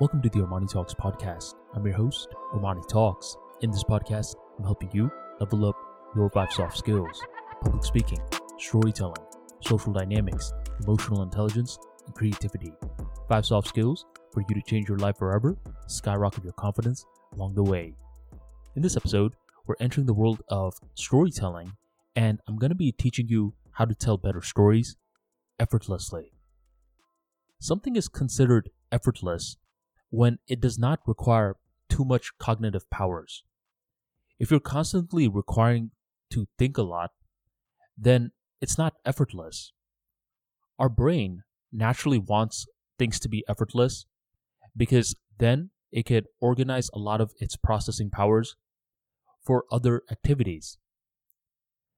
Welcome to the Armani Talks podcast. I'm your host, Armani Talks. In this podcast, I'm helping you level up your five soft skills public speaking, storytelling, social dynamics, emotional intelligence, and creativity. Five soft skills for you to change your life forever, skyrocket your confidence along the way. In this episode, we're entering the world of storytelling, and I'm going to be teaching you how to tell better stories effortlessly. Something is considered effortless when it does not require too much cognitive powers. If you're constantly requiring to think a lot, then it's not effortless. Our brain naturally wants things to be effortless because then it could organize a lot of its processing powers for other activities.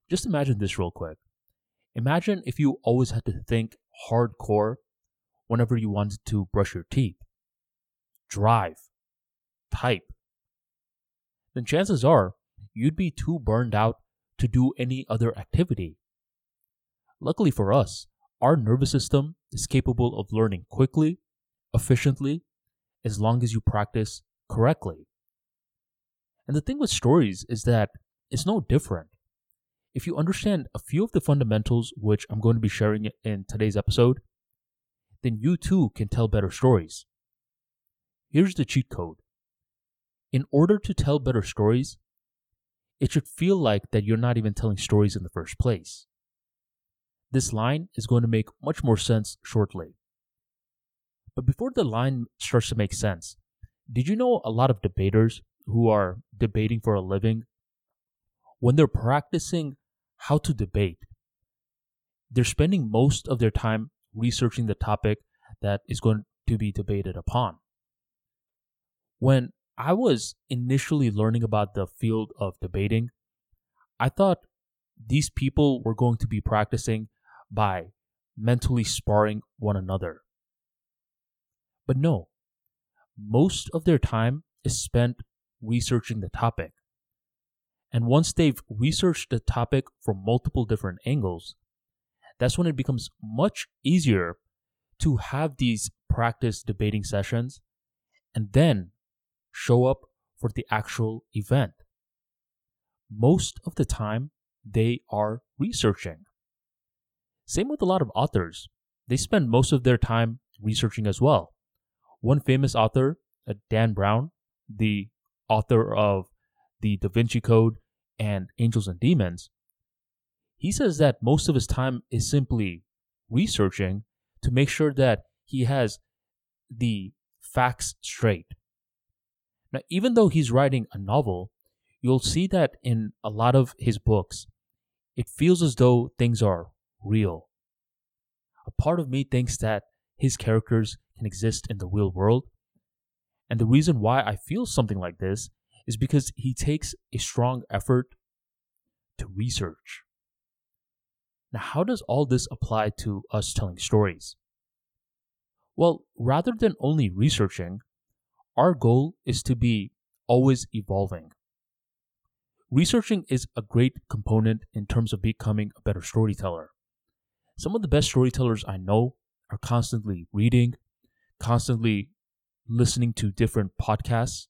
Just imagine this real quick. Imagine if you always had to think hardcore whenever you wanted to brush your teeth drive, type, then chances are you'd be too burned out to do any other activity. Luckily for us, our nervous system is capable of learning quickly, efficiently, as long as you practice correctly. And the thing with stories is that it's no different. If you understand a few of the fundamentals, which I'm going to be sharing in today's episode, then you too can tell better stories. Here's the cheat code. In order to tell better stories, it should feel like that you're not even telling stories in the first place. This line is going to make much more sense shortly. But before the line starts to make sense, did you know a lot of debaters who are debating for a living, when they're practicing how to debate, they're spending most of their time researching the topic that is going to be debated upon. When I was initially learning about the field of debating, I thought these people were going to be practicing by mentally sparring one another. But no, most of their time is spent researching the topic. And once they've researched the topic from multiple different angles, that's when it becomes much easier to have these practice debating sessions and then show up for the actual event. Most of the time, they are researching. Same with a lot of authors. They spend most of their time researching as well. One famous author, uh, Dan Brown, the author of The Da Vinci Code and Angels and Demons, he says that most of his time is simply researching to make sure that he has the facts straight. Now, even though he's writing a novel, you'll see that in a lot of his books, it feels as though things are real. A part of me thinks that his characters can exist in the real world. And the reason why I feel something like this is because he takes a strong effort to research. Now, how does all this apply to us telling stories? Well, rather than only researching, our goal is to be always evolving. Researching is a great component in terms of becoming a better storyteller. Some of the best storytellers I know are constantly reading, constantly listening to different podcasts,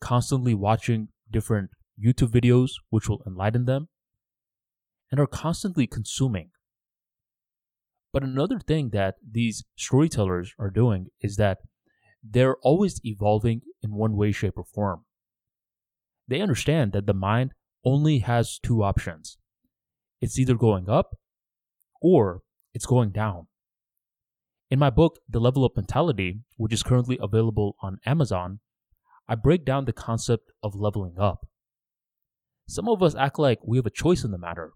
constantly watching different YouTube videos which will enlighten them, and are constantly consuming. But another thing that these storytellers are doing is that they're always evolving in one way, shape, or form. They understand that the mind only has two options it's either going up or it's going down. In my book, The Level Up Mentality, which is currently available on Amazon, I break down the concept of leveling up. Some of us act like we have a choice in the matter.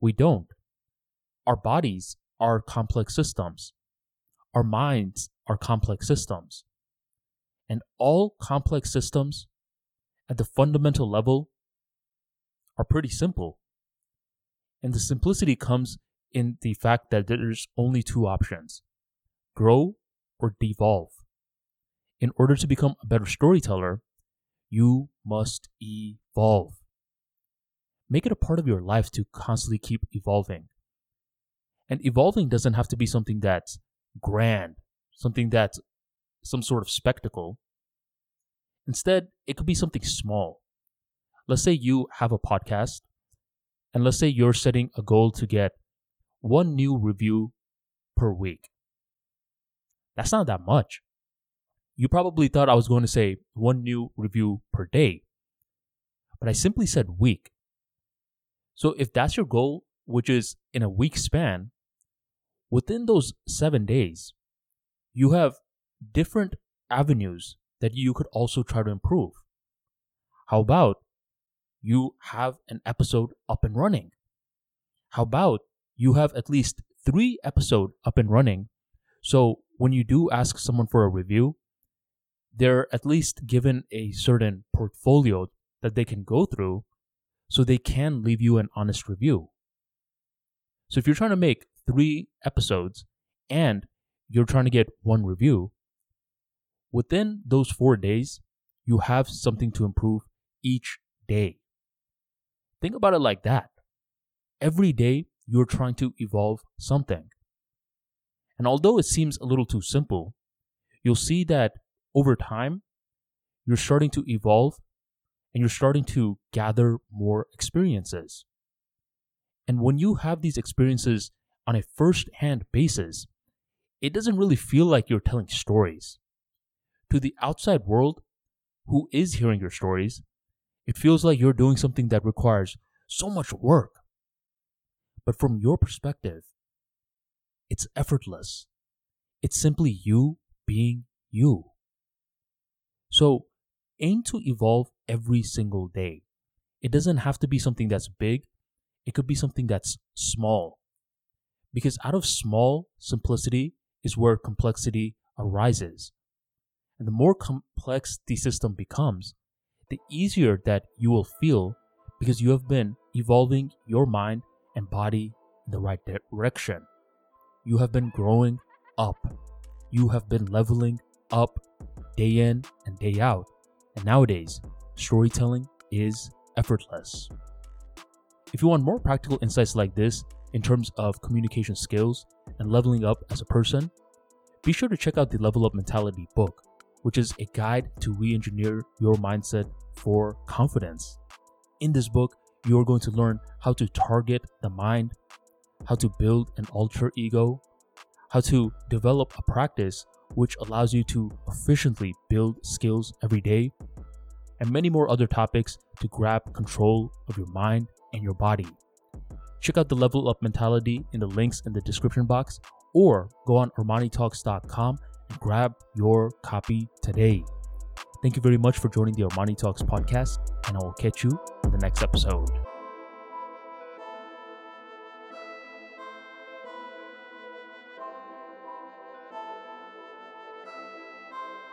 We don't. Our bodies are complex systems. Our minds are complex systems. And all complex systems at the fundamental level are pretty simple. And the simplicity comes in the fact that there's only two options grow or devolve. In order to become a better storyteller, you must evolve. Make it a part of your life to constantly keep evolving. And evolving doesn't have to be something that's grand, something that's some sort of spectacle. Instead, it could be something small. Let's say you have a podcast, and let's say you're setting a goal to get one new review per week. That's not that much. You probably thought I was going to say one new review per day, but I simply said week. So if that's your goal, which is in a week span, within those seven days, you have different avenues that you could also try to improve. How about you have an episode up and running? How about you have at least three episode up and running so when you do ask someone for a review, they're at least given a certain portfolio that they can go through so they can leave you an honest review. So if you're trying to make three episodes and you're trying to get one review, within those four days, you have something to improve each day. Think about it like that. Every day, you're trying to evolve something. And although it seems a little too simple, you'll see that over time, you're starting to evolve and you're starting to gather more experiences. And when you have these experiences on a first hand basis, it doesn't really feel like you're telling stories. To the outside world, who is hearing your stories, it feels like you're doing something that requires so much work. But from your perspective, it's effortless. It's simply you being you. So aim to evolve every single day. It doesn't have to be something that's big, it could be something that's small. Because out of small simplicity is where complexity arises. And the more complex the system becomes, the easier that you will feel because you have been evolving your mind and body in the right direction. You have been growing up. You have been leveling up day in and day out. And nowadays, storytelling is effortless. If you want more practical insights like this in terms of communication skills and leveling up as a person, be sure to check out the Level Up Mentality book, which is a guide to re engineer your mindset for confidence. In this book, you are going to learn how to target the mind, how to build an alter ego, how to develop a practice which allows you to efficiently build skills every day, and many more other topics to grab control of your mind and your body. Check out the Level Up Mentality in the links in the description box or go on ArmaniTalks.com and grab your copy today. Thank you very much for joining the Armani Talks podcast, and I will catch you in the next episode.